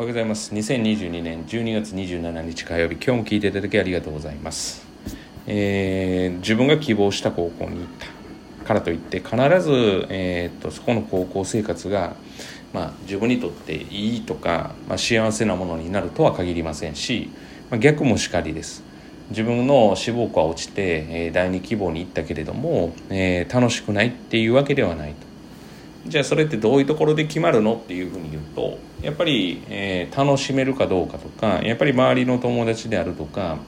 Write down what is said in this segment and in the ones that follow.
おはようございます。2022年12月27日火曜日。今日も聞いていただきありがとうございます、えー、自分が希望した高校に行ったからといって必ず、えーと、そこの高校生活が、まあ、自分にとっていいとか、まあ、幸せなものになるとは限りませんし、まあ、逆もしかりです。自分の志望校は落ちて、えー、第二希望に行ったけれども、えー、楽しくないっていうわけではないと。じゃあそれってどういうところで決まるのっていうふうに言うとやっぱり、えー、楽しめるかどうかとかやっぱり周りの友達であるとか、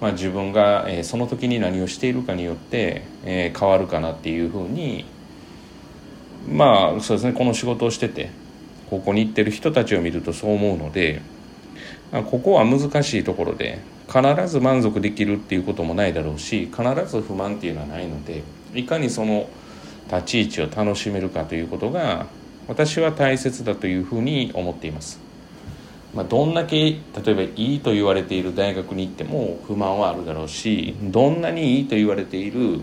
まあ、自分が、えー、その時に何をしているかによって、えー、変わるかなっていうふうにまあそうですねこの仕事をしててここに行ってる人たちを見るとそう思うので、まあ、ここは難しいところで必ず満足できるっていうこともないだろうし必ず不満っていうのはないのでいかにその立ち位置を楽しめるかということが私は大切だというふうに思っています。まあ、どんだけ例えばいいと言われている大学に行っても不満はあるだろうしどんなにいいと言われている、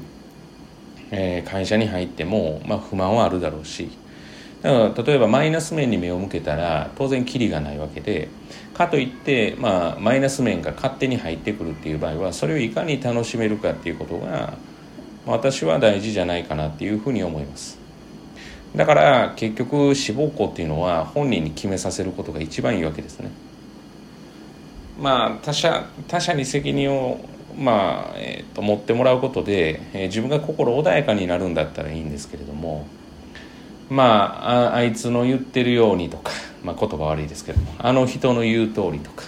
え会社に入っても、まあ、不満はあるだろうしだから例えばマイナス面に目を向けたら当然キリがないわけでかといって、まあ、マイナス面が勝手に入ってくるっていう場合はそれをいかに楽しめるかっていうことが私は大事じゃないかなっていうふうに思います。だから結局志望校っていうのは本人に決めさせることが一番いいわけですね。まあ他者他者に責任をまあ、えーと、持ってもらうことで、えー、自分が心穏やかになるんだったらいいんですけれどもまああいつの言ってるようにとか、まあ、言葉悪いですけどもあの人の言う通りとか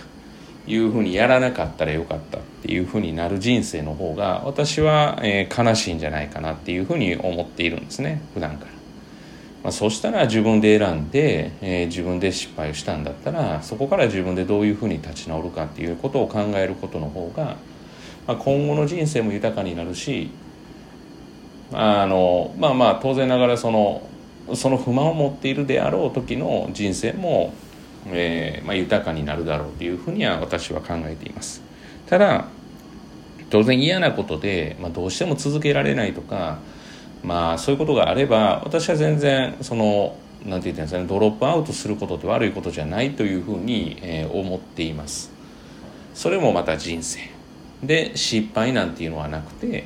いうふうにやらなかったらよかったっていうふうになる人生の方が私は、えー、悲しいんじゃないかなっていうふうに思っているんですね普段から。まあ、そしたら自分で選んで、えー、自分で失敗をしたんだったらそこから自分でどういうふうに立ち直るかっていうことを考えることの方が、まあ、今後の人生も豊かになるしあのまあまあ当然ながらそのその不満を持っているであろう時の人生もえー、まあ、豊かになるだろうというふうには私は考えています。ただ当然嫌なことで、まあ、どうしても続けられないとかまあそういうことがあれば私は全然そのなんて言ってんですかねドロップアウトすることって悪いことじゃないというふうに、えー、思っています。それもまた人生。で失敗なんていうのはなくて、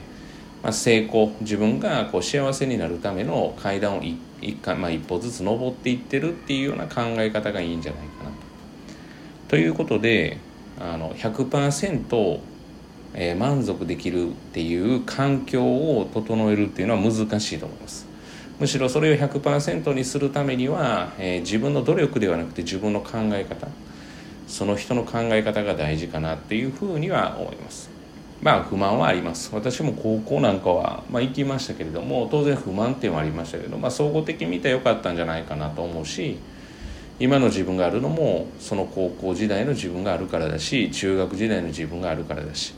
まあ、成功自分がこう幸せになるための階段を一一回、まあ、一歩ずつ登っていってるっていうような考え方がいいんじゃないかなと。ということであの100%、え、満足できるっていう環境を整えるっていうのは難しいと思います。むしろそれを100%にするためには、えー、自分の努力ではなくて自分の考え方その人の考え方が大事かなっていうふうには思います。まあ不満はあります。私も高校なんかは、まあ、行きましたけれども当然不満っていうのはありましたけど、まあ、総合的に見たらよかったんじゃないかなと思うし今の自分があるのもその高校時代の自分があるからだし中学時代の自分があるからだし。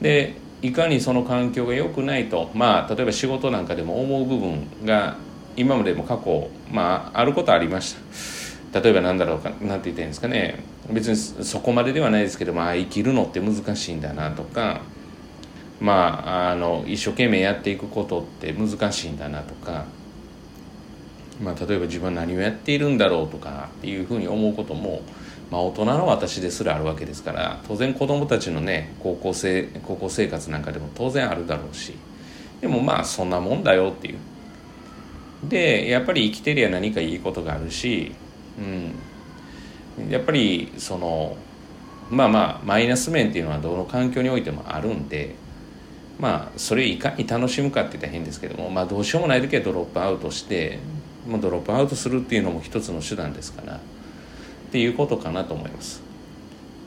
でいかにその環境が良くないとまあ例えば仕事なんかでも思う部分が今までも過去まああることありました。例えばなんだろうかなんて言ったらいいんですかね。別にそこまでではないですけど、まあ、生きるのって難しいんだなとかまあ、あの一生懸命やっていくことって難しいんだなとか、まあ、例えば自分は何をやっているんだろうとかっていうふうに思うことも、まあ、大人の私ですらあるわけですから当然子供たちのね高校生高校生活なんかでも当然あるだろうしでもまあそんなもんだよっていう。でやっぱり生きてりゃ何かいいことがあるし、うん、やっぱりそのまあまあマイナス面っていうのはどの環境においてもあるんでまあそれをいかに楽しむかって言ったら変ですけども、まあ、どうしようもない時はドロップアウトしてもうドロップアウトするっていうのも一つの手段ですからっていうことかなと思います。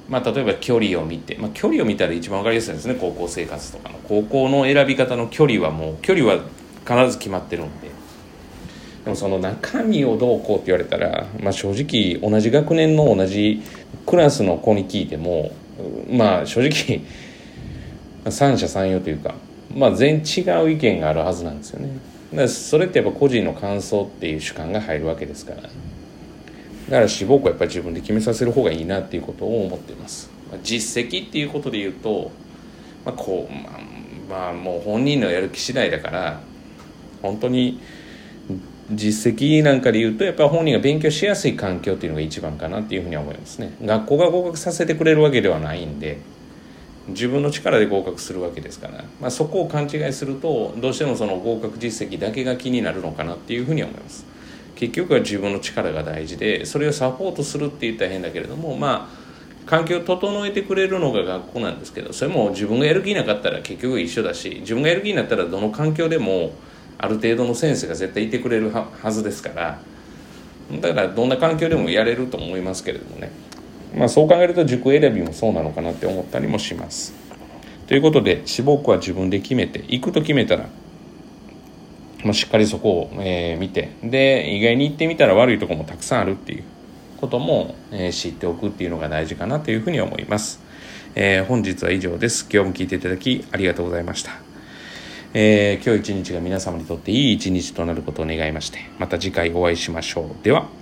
まあ、例えば距離を見て、まあ、距離を見たら一番分かりやすいですね高校生活とかの。高校の選び方の距離はもう距離は必ず決まってるんで。でもその中身をどうこうって言われたら、まあ、正直同じ学年の同じクラスの子に聞いてもまあ正直三者三様というか、まあ、全違う意見があるはずなんですよね。だそれってやっぱ個人の感想っていう主観が入るわけですから。だから志望校はやっぱり自分で決めさせる方がいいなっていうことを思っています、実績っていうことで言うと、まあ、こう、まあ、まあもう本人のやる気次第だから本当に実績なんかで言うとやっぱり本人が勉強しやすい環境っていうのが一番かなっていうふうには思いますね。学校が合格させてくれるわけではないんで自分の力で合格するわけですから、まあ、そこを勘違いするとどうしてもその合格実績だけが気になるのかなっていうふうに思います。結局は自分の力が大事でそれをサポートするって言ったら変だけれどもまあ環境を整えてくれるのが学校なんですけどそれも自分がやる気なかったら結局一緒だし自分がやる気になったらどの環境でもある程度の先生が絶対いてくれるはずですからだからどんな環境でもやれると思いますけれどもね。まあそう考えると塾選びもそうなのかなって思ったりもします。ということで志望校は自分で決めて行くと決めたらまあ、しっかりそこを、えー、見てで意外に行ってみたら悪いとこもたくさんあるっていうことも、えー、知っておくっていうのが大事かなというふうに思います、えー、本日は以上です。今日も聞いていただきありがとうございました。えー、今日一日が皆様にとっていい一日となることを願いましてまた次回お会いしましょう。では。